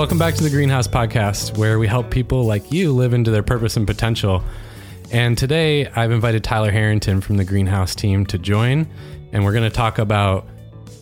Welcome back to the Greenhouse Podcast, where we help people like you live into their purpose and potential. And today I've invited Tyler Herrinton from the Greenhouse team to join, and we're going to talk about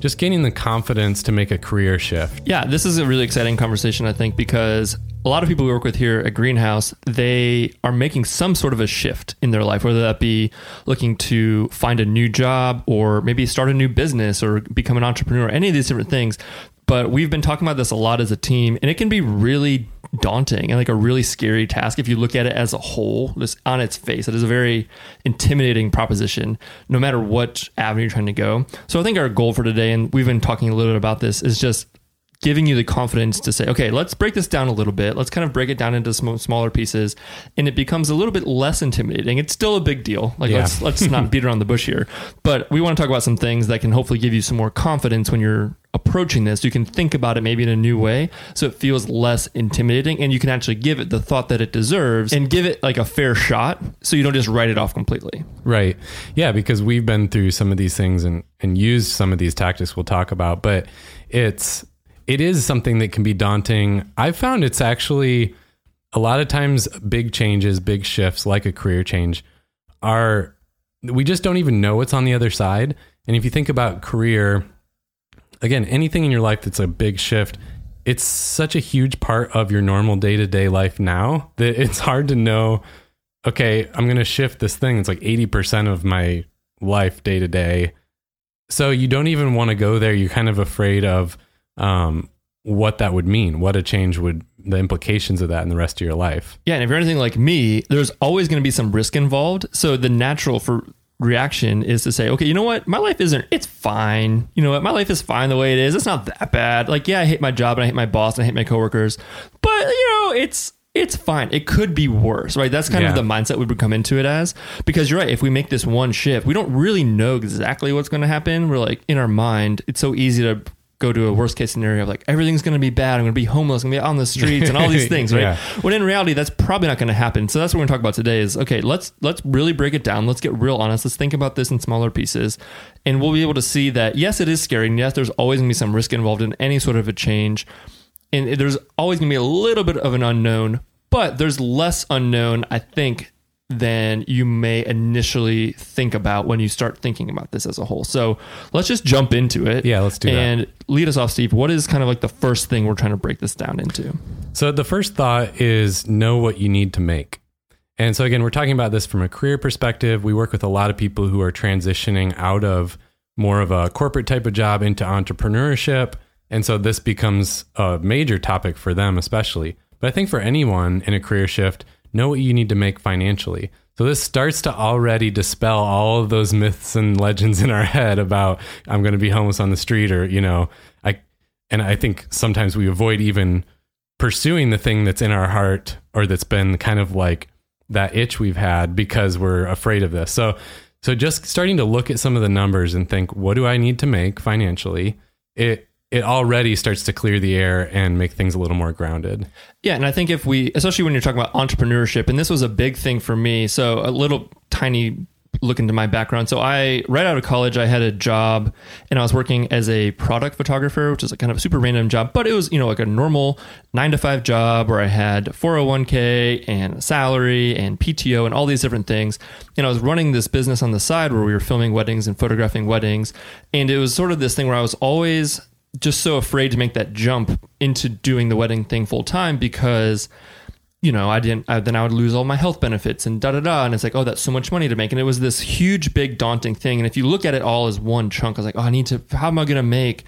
just gaining the confidence to make a career shift. Yeah, this is a really exciting conversation, I think, because a lot of people we work with here at Greenhouse, they are making some sort of a shift in their life, whether that be looking to find a new job or maybe start a new business or become an entrepreneur, any of these different things. But we've been talking about this a lot as a team, and it can be really daunting and like a really scary task if you look at it as a whole, just on its face. It is a very intimidating proposition, no matter what avenue you're trying to go. So I think our goal for today, and we've been talking a little bit about this, is just giving you the confidence to say, okay, let's break this down a little bit. Let's kind of break it down into sm- smaller pieces, and it becomes a little bit less intimidating. It's still a big deal. Like Yeah. let's let's not beat around the bush here, but we want to talk about some things that can hopefully give you some more confidence when you're approaching this. You can think about it maybe in a new way, so it feels less intimidating, and you can actually give it the thought that it deserves, and give it like a fair shot, so you don't just write it off completely. Right. Yeah, because we've been through some of these things and, and used some of these tactics we'll talk about, but it's it is something that can be daunting. I've found it's actually a lot of times big changes, big shifts like a career change are we just don't even know what's on the other side. And if you think about career, again, anything in your life that's a big shift, it's such a huge part of your normal day-to-day life now that it's hard to know okay, I'm going to shift this thing. It's like 80% of my life day to day. So you don't even want to go there. You're kind of afraid of um, what that would mean, what a change would, the implications of that in the rest of your life. Yeah, and if you're anything like me, there's always going to be some risk involved. So the natural for reaction is to say, okay, you know what? My life isn't it's fine. You know what? My life is fine the way it is. It's not that bad. Like, yeah, I hate my job and I hate my boss and I hate my coworkers. But, you know, it's it's fine. It could be worse, right? That's kind Yeah. of the mindset we would come into it as. Because you're right, if we make this one shift, we don't really know exactly what's going to happen. We're like in our mind, it's so easy to go to a worst case scenario of like everything's going to be bad. I'm going to be homeless. I'm going to be out on the streets and all these things, right? Yeah. When in reality, that's probably not going to happen. So that's what we're going to talk about today. Is okay. Let's let's really break it down. Let's get real honest. Let's think about this in smaller pieces, and we'll be able to see that yes, it is scary, and yes, there's always going to be some risk involved in any sort of a change, and there's always going to be a little bit of an unknown, but there's less unknown, I think, than you may initially think about when you start thinking about this as a whole. So let's just jump into it. Yeah, let's do that. and lead us off, Steve. What is kind of like the first thing we're trying to break this down into? So the first thought is know what you need to make. And so again, we're talking about this from a career perspective. We work with a lot of people who are transitioning out of more of a corporate type of job into entrepreneurship. And so this becomes a major topic for them, especially. But I think for anyone in a career shift, know what you need to make financially. So this starts to already dispel all of those myths and legends in our head about I'm going to be homeless on the street or, you know, I and I think sometimes we avoid even pursuing the thing that's in our heart or that's been kind of like that itch we've had because we're afraid of this. So so just starting to look at some of the numbers and think what do I need to make financially? It it already starts to clear the air and make things a little more grounded. Yeah, and I think if we, especially when you're talking about entrepreneurship, and this was a big thing for me. So a little tiny look into my background. So I, right out of college, I had a job, and I was working as a product photographer, which is a kind of super random job, but it was you know like a normal nine to five job where I had 401k and salary and PTO and all these different things. And I was running this business on the side where we were filming weddings and photographing weddings, and it was sort of this thing where I was always just so afraid to make that jump into doing the wedding thing full time because you know I didn't I, then I would lose all my health benefits and da da da. And it's like oh that's so much money to make. And it was this huge big daunting thing. And if you look at it all as one chunk I was like oh I need to how am I going to make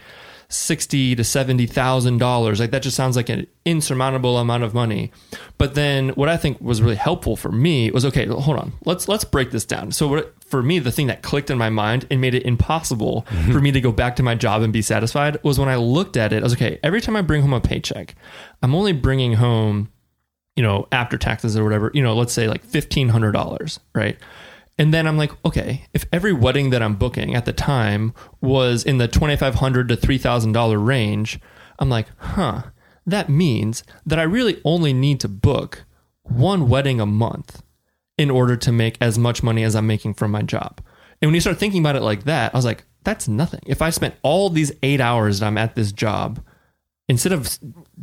sixty to seventy thousand dollars? Like that just sounds like an insurmountable amount of money. But then what I think was really helpful for me was okay hold on. Let's let's break this down. So what for me the thing that clicked in my mind and made it impossible mm-hmm. for me to go back to my job and be satisfied was when I looked at it I was okay every time I bring home a paycheck I'm only bringing home you know after taxes or whatever you know let's say like $1500 right? And then I'm like, okay, if every wedding that I'm booking at the time was in the 2,500 to $3,000 range, I'm like, huh, that means that I really only need to book one wedding a month in order to make as much money as I'm making from my job. And when you start thinking about it like that, I was like, that's nothing. If I spent all these eight hours that I'm at this job instead of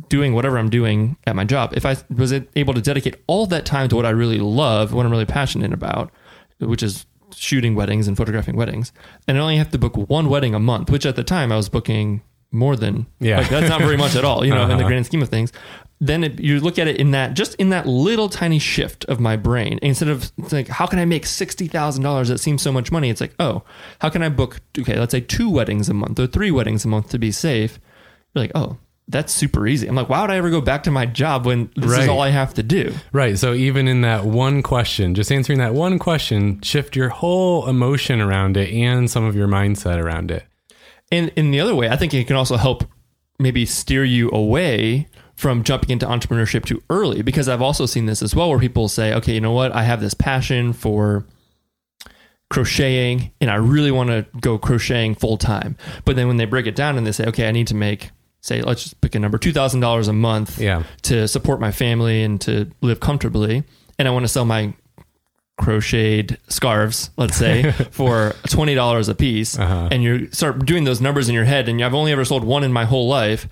doing whatever I'm doing at my job, if I was able to dedicate all that time to what I really love, what I'm really passionate about, which is shooting weddings and photographing weddings, and I only have to book one wedding a month, which at the time I was booking more than Yeah. like that's not very much at all, you know, in the Uh-huh. grand scheme of things. Then it, you look at it in that just in that little tiny shift of my brain. Instead of like, how can I make sixty thousand dollars? That seems so much money. It's like, oh, how can I book? Okay, let's say two weddings a month or three weddings a month to be safe. You're like, oh, that's super easy. I'm like, why would I ever go back to my job when this is all I have to do? Right. So even in that one question, just answering that one question, shift your whole emotion around it and some of your mindset around it. And in the other way, I think it can also help maybe steer you away from jumping into entrepreneurship too early because I've also seen this as well where people say, okay, you know what? I have this passion for crocheting and I really want to go crocheting full time. But then when they break it down and they say, okay, I need to make, say, let's just pick a number, $2,000 a month Yeah. to support my family and to live comfortably. And I want to sell my crocheted scarves, let's say, for twenty dollars a piece, Uh-huh. and you start doing those numbers in your head, and I've only ever sold one in my whole life.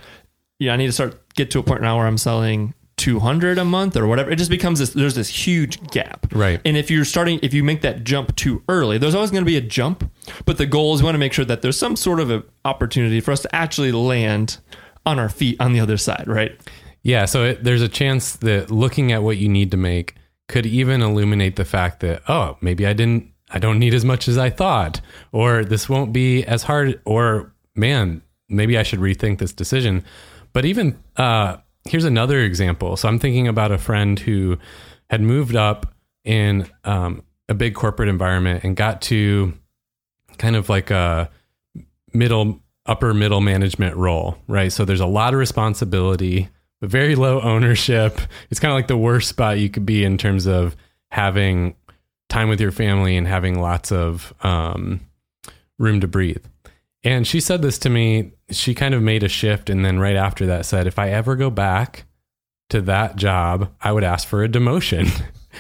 Yeah, I need to start get to a point now where I'm selling two hundred a month or whatever. It just becomes this. There's this huge gap, Right. And if you're starting, if you make that jump too early, there's always going to be a jump, but the goal is we want to make sure that there's some sort of a opportunity for us to actually land on our feet on the other side, right? Yeah. So it, there's a chance that looking at what you need to make could even illuminate the fact that, oh, maybe I didn't, I don't need as much as I thought, or this won't be as hard, or man, maybe I should rethink this decision. But even, uh, here's another example. So I'm thinking about a friend who had moved up in um, a big corporate environment and got to kind of like a middle upper middle management role, right? So there's a lot of responsibility, but very low ownership. It's kind of like the worst spot you could be in terms of having time with your family and having lots of um, room to breathe. And she said this to me. She kind of made a shift, and then right after that said, "If I ever go back to that job, I would ask for a demotion."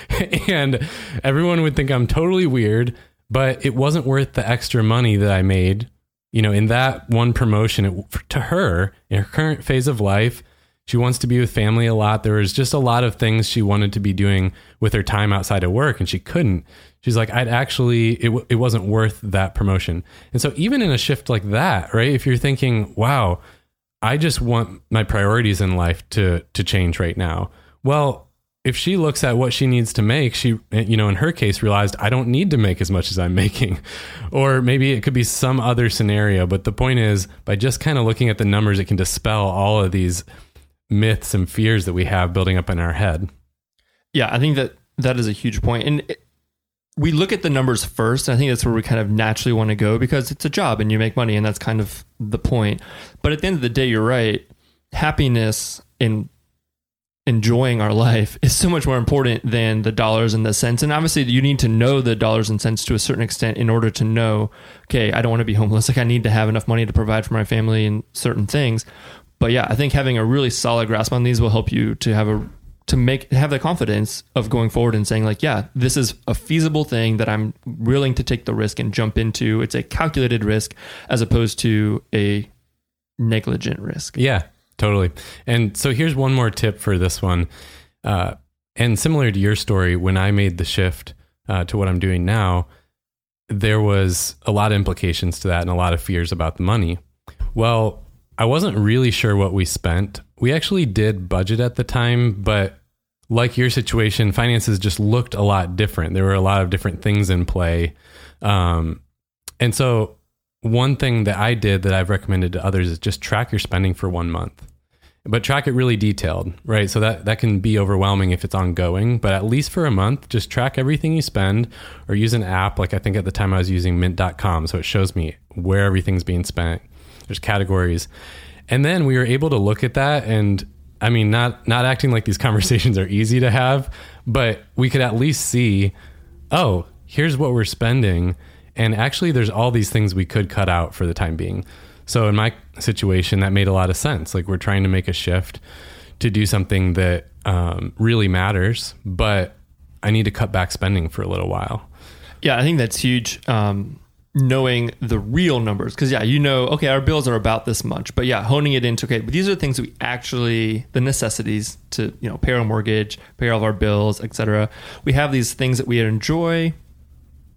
and everyone would think I'm totally weird, but it wasn't worth the extra money that I made. You know, in that one promotion, it, to her, in her current phase of life, she wants to be with family a lot. There was just a lot of things she wanted to be doing with her time outside of work, and she couldn't. She's like, I'd actually, it, w- it wasn't worth that promotion. And so, even in a shift like that, right? If you're thinking, wow, I just want my priorities in life to to change right now. Well, if she looks at what she needs to make, she eh, you know, in her case realized I don't need to make as much as I'm making. Or maybe it could be some other scenario, but the point is by just kind of looking at the numbers it can dispel all of these myths and fears that we have building up in our head. Yeah, I think that that is a huge. And it, we look at the numbers first. And I think that's where we kind of naturally want to go because it's a job and you make money, and that's kind of the point. But at the end of the day, you're right. Happiness and enjoying our life is so much more important than the dollars and the cents. And obviously, you need to know the dollars and cents to a certain extent in order to know, okay, I don't want to be homeless. Like, I need to have enough money to provide for my family and certain things. But yeah, I think having a really solid grasp on these will help you to have a to make have the confidence of going forward and saying like, yeah, this is a feasible thing that I'm willing to take the risk and jump into. It's a calculated risk as opposed to a negligent risk. Yeah, totally. And so here's one more tip for this one. Uh, and similar to your story, when I made the shift uh, to what I'm doing now, there was a lot of implications to that and a lot of fears about the money. Well, I wasn't really sure what we spent. We actually did budget at the time, but like your situation, finances just looked a lot different. There were a lot of different things in play. Um, and so, one thing that I did that I've recommended to others is just track your spending for one month, but track it really detailed, right? So that that can be overwhelming if it's ongoing, but at least for a month, just track everything you spend or use an app. Like I think at the time I was using mint.com. So it shows me where everything's being spent. There's categories. And then we were able to look at that and I mean, not not acting like these conversations are easy to have, but we could at least see, oh, here's what we're spending, and actually, there's all these things we could cut out for the time being. So in my situation, that made a lot of sense. Like we're trying to make a shift to do something that um, really matters, but I need to cut back spending for a little while. Yeah, I think that's huge. Um, knowing the real numbers. Because yeah you know okay our bills are about this much but yeah honing it into okay but these are the things we actually the necessities to you know pay our mortgage pay all of our bills etc we have these things that we enjoy.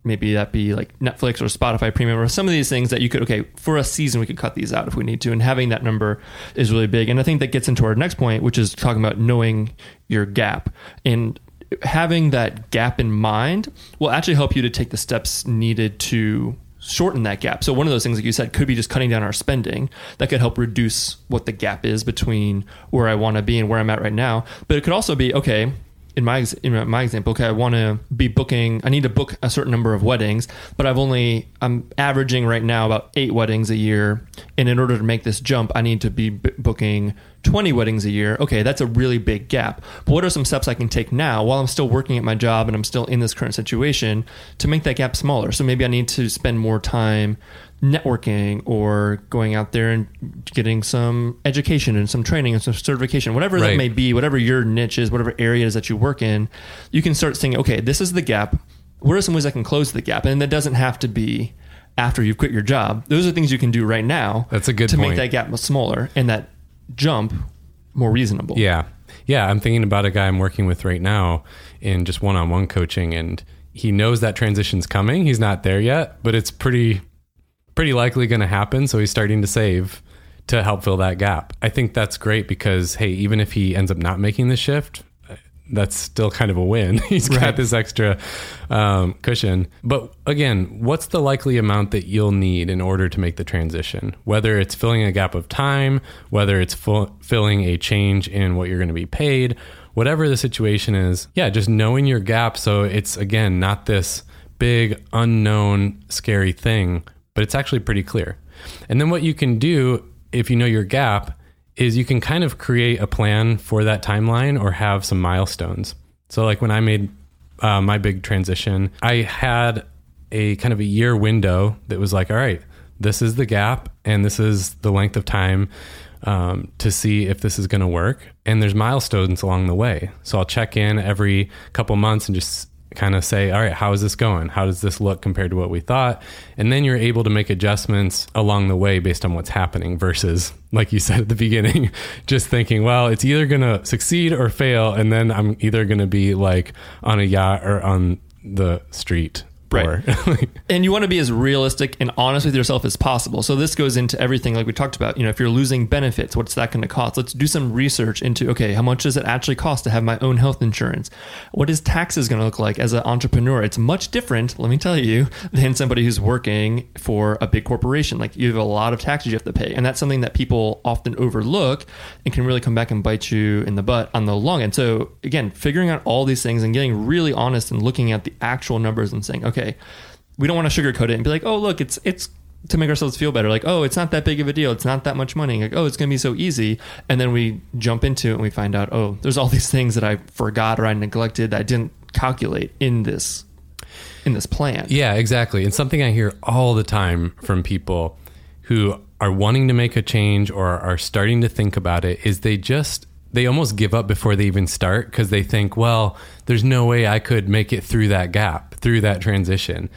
Maybe that be like netflix or spotify premium or some of these things that you could okay for a season we could cut these out if we need to and having that number is really big. And i think that gets into our next point which is talking about knowing your gap. And having that gap in mind will actually help you to take the steps needed to shorten that gap. So one of those things, like you said, could be just cutting down our spending. That could help reduce what the gap is between where I want to be and where I'm at right now. But it could also be okay. In my in my example, okay, I want to be booking. I need to book a certain number of weddings, but I've only I'm averaging right now about eight weddings a year. And in order to make this jump, I need to be b- booking 20 weddings a year, okay, that's a really big gap. But what are some steps I can take now while I'm still working at my job and I'm still in this current situation to make that gap smaller? So maybe I need to spend more time networking or going out there and getting some education and some training and some certification, whatever right. that may be, whatever your niche is, whatever areas that you work in, you can start saying, okay, this is the gap. What are some ways I can close the gap? And that doesn't have to be after you've quit your job. Those are things you can do right now. That's a good to point. make that gap smaller and that jump more reasonable. Yeah. Yeah. I'm thinking about a guy I'm working with right now in just one on one coaching, and he knows that transition's coming. He's not there yet, but it's pretty, pretty likely going to happen. So he's starting to save to help fill that gap. I think that's great because, hey, even if he ends up not making the shift, that's still kind of a win. He's got this extra um, cushion. But again, what's the likely amount that you'll need in order to make the transition? Whether it's filling a gap of time, whether it's full, filling a change in what you're going to be paid, whatever the situation is, yeah, just knowing your gap. So it's again not this big, unknown, scary thing, but it's actually pretty clear. And then what you can do if you know your gap is you can kind of create a plan for that timeline or have some milestones. So, like when I made uh, my big transition, I had a kind of a year window that was like, all right, this is the gap and this is the length of time um, to see if this is going to work. And there's milestones along the way. So I'll check in every couple months and just kind of say, all right, how is this going? How does this look compared to what we thought? And then you're able to make adjustments along the way based on what's happening versus, like you said at the beginning, just thinking, well, it's either going to succeed or fail. And then I'm either going to be like on a yacht or on the street Right. and you want to be as realistic and honest with yourself as possible. So this goes into everything like we talked about. You know, if you're losing benefits, what's that going to cost? Let's do some research into okay, how much does it actually cost to have my own health insurance? What is taxes going to look like as an entrepreneur? It's much different, let me tell you, than somebody who's working for a big corporation. Like you have a lot of taxes you have to pay. And that's something that people often overlook and can really come back and bite you in the butt on the long end. So again, figuring out all these things and getting really honest and looking at the actual numbers and saying, okay, okay, we don't want to sugarcoat it and be like, oh, look, it's it's to make ourselves feel better. Like, oh, it's not that big of a deal. It's not that much money. Like, oh, it's going to be so easy. And then we jump into it and we find out, oh, there's all these things that I forgot or I neglected that I didn't calculate in this in this plan. Yeah, exactly. And something I hear all the time from people who are wanting to make a change or are starting to think about it is they just they almost give up before they even start because they think, well, there's no way I could make it through that gap, through that transition.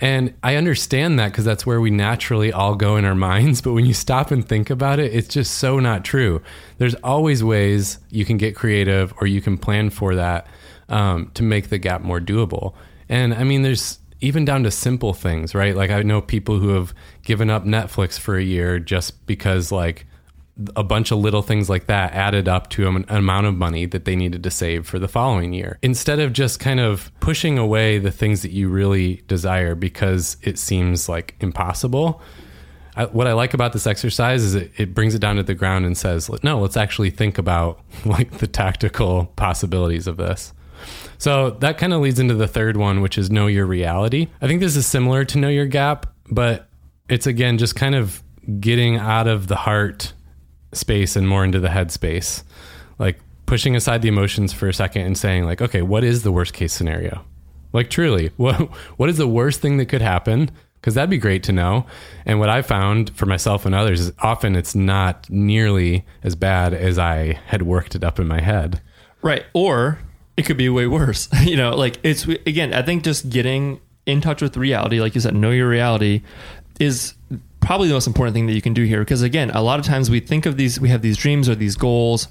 And I understand that because that's where we naturally all go in our minds. But when you stop and think about it, it's just so not true. There's always ways you can get creative or you can plan for that um, to make the gap more doable. And I mean, there's even down to simple things, right? Like I know people who have given up Netflix for a year just because, like, a bunch of little things like that added up to an amount of money that they needed to save for the following year. Instead of just kind of pushing away the things that you really desire because it seems like impossible. I, what I like about this exercise is it, it brings it down to the ground and says, no, let's actually think about like the tactical possibilities of this. So that kind of leads into the third one, which is know your reality. I think this is similar to know your gap, but it's again just kind of getting out of the heart space and more into the head space. Like pushing aside the emotions for a second and saying like, okay, what is the worst case scenario? Like truly, what what is the worst thing that could happen? Because that'd be great to know. And what I found for myself and others is often it's not nearly as bad as I had worked it up in my head. Right. Or it could be way worse. you know, like it's again, I think just getting in touch with reality, like you said, know your reality, is probably the most important thing that you can do here. Because again, a lot of times we think of these, we have these dreams or these goals,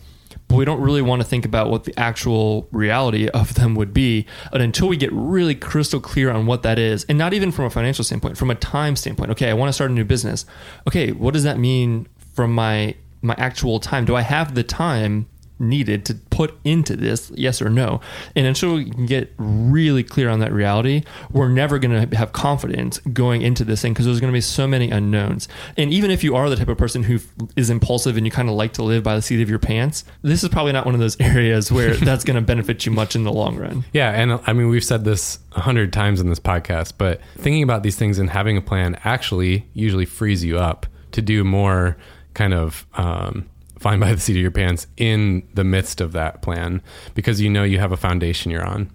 but we don't really want to think about what the actual reality of them would be. And until we get really crystal clear on what that is, and not even from a financial standpoint, from a time standpoint. Okay, I want to start a new business. Okay, what does that mean from my my actual time? Do I have the time needed to put into this yes or no. And until we can get really clear on that reality we're never going to have confidence going into this thing because there's going to be so many unknowns. And even if you are the type of person who is impulsive and you kind of like to live by the seat of your pants this is probably not one of those areas where that's going to benefit you much in the long run. Yeah and i mean we've said this a hundred times in this podcast but thinking about these things and having a plan actually usually frees you up to do more kind of um, flying by the seat of your pants in the midst of that plan because you know you have a foundation you're on.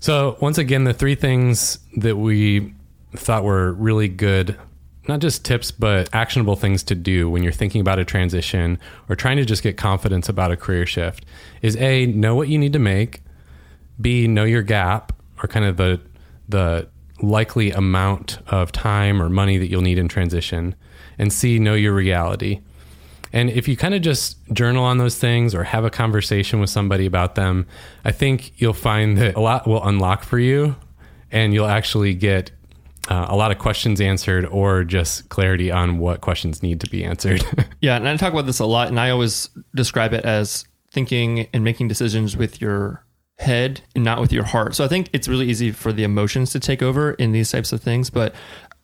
So, once again, the three things that we thought were really good, not just tips, but actionable things to do when you're thinking about a transition or trying to just get confidence about a career shift is A, know what you need to make, B, know your gap or kind of the, the likely amount of time or money that you'll need in transition, and C, know your reality. And if you kind of just journal on those things or have a conversation with somebody about them, I think you'll find that a lot will unlock for you and you'll actually get uh, a lot of questions answered or just clarity on what questions need to be answered. yeah. And I talk about this a lot, and I always describe it as thinking and making decisions with your head and not with your heart. So I think it's really easy for the emotions to take over in these types of things. But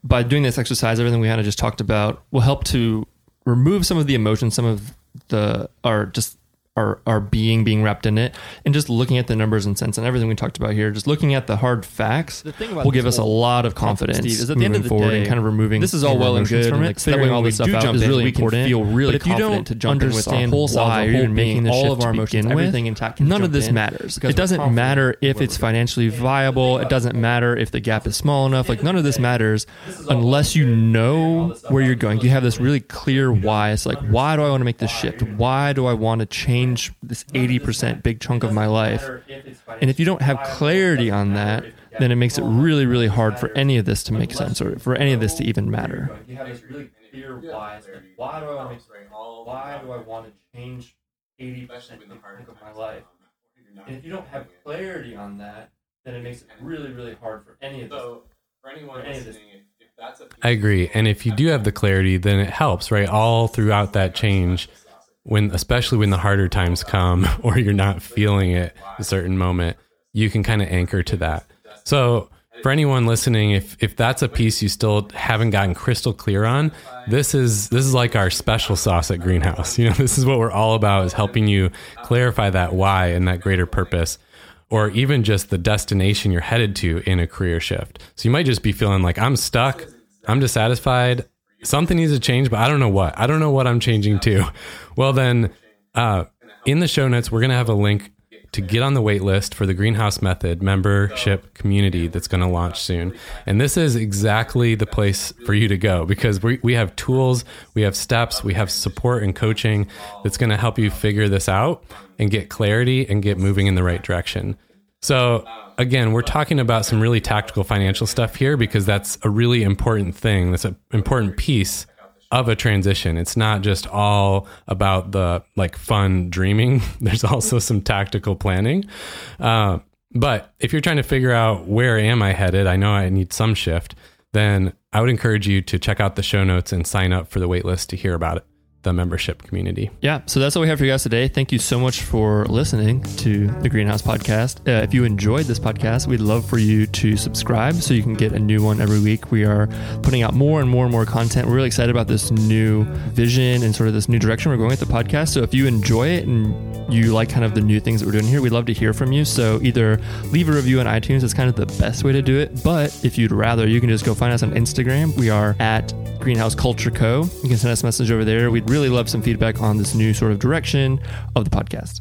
by doing this exercise, everything we kind of just talked about will help to remove some of the emotion, some of the are just our our being being wrapped in it, and just looking at the numbers and sense and everything we talked about here, just looking at the hard facts will give us a lot of confidence. Steve, is at the end of the day, and kind of removing this is all well and good, from it. Like figuring all this stuff out is really important. Feel really but if you don't to jump understand whole why you're making this all of our emotions, everything intact, none of this matters. It doesn't matter if it's financially viable. It doesn't matter if the gap is small enough. Like none of this matters unless you know where you're going. You have this really clear why. It's like why do I want to make this shift? Why do I want to change this? 80% big chunk of my life. And if you don't have clarity on that, then it makes it really, really hard for any of this to make sense or for any of this to even matter. You have this really clear why. Why do I want to, why do I want to change 80% of my life? And if you don't have clarity on that, then it makes it really, really hard for any of this. So, For anyone listening, I agree. And if you do have the clarity, then it helps, right? All throughout that change when especially when the harder times come or you're not feeling it a certain moment you can kind of anchor to that. So for anyone listening if if that's a piece you still haven't gotten crystal clear on this is this is like our special sauce at greenhouse. You know this is what we're all about is helping you clarify that why and that greater purpose or even just the destination you're headed to in a career shift. So you might just be feeling like i'm stuck. I'm dissatisfied something needs to change, but I don't know what. I don't know what I'm changing to. Well, then, uh, in the show notes, we're going to have a link to get on the wait list for the Greenhouse Method membership community that's going to launch soon. And this is exactly the place for you to go because we, we have tools, we have steps, we have support and coaching that's going to help you figure this out and get clarity and get moving in the right direction. So, again, we're talking about some really tactical financial stuff here because that's a really important thing. That's an important piece of a transition. It's not just all about the like fun dreaming. There's also some tactical planning. Uh, but if you're trying to figure out where am I headed, I know I need some shift. Then I would encourage you to check out the show notes and sign up for the waitlist to hear about it the membership community. Yeah. So that's all we have for you guys today. Thank you so much for listening to the Greenhouse Podcast. Uh, if you enjoyed this podcast, we'd love for you to subscribe so you can get a new one every week. We are putting out more and more and more content. We're really excited about this new vision and sort of this new direction we're going with the podcast. So if you enjoy it and you like kind of the new things that we're doing here, we'd love to hear from you. So either leave a review on iTunes, it's kind of the best way to do it. But if you'd rather, you can just go find us on Instagram. We are at Greenhouse Culture Co. You can send us a message over there. We'd really love some feedback on this new sort of direction of the podcast.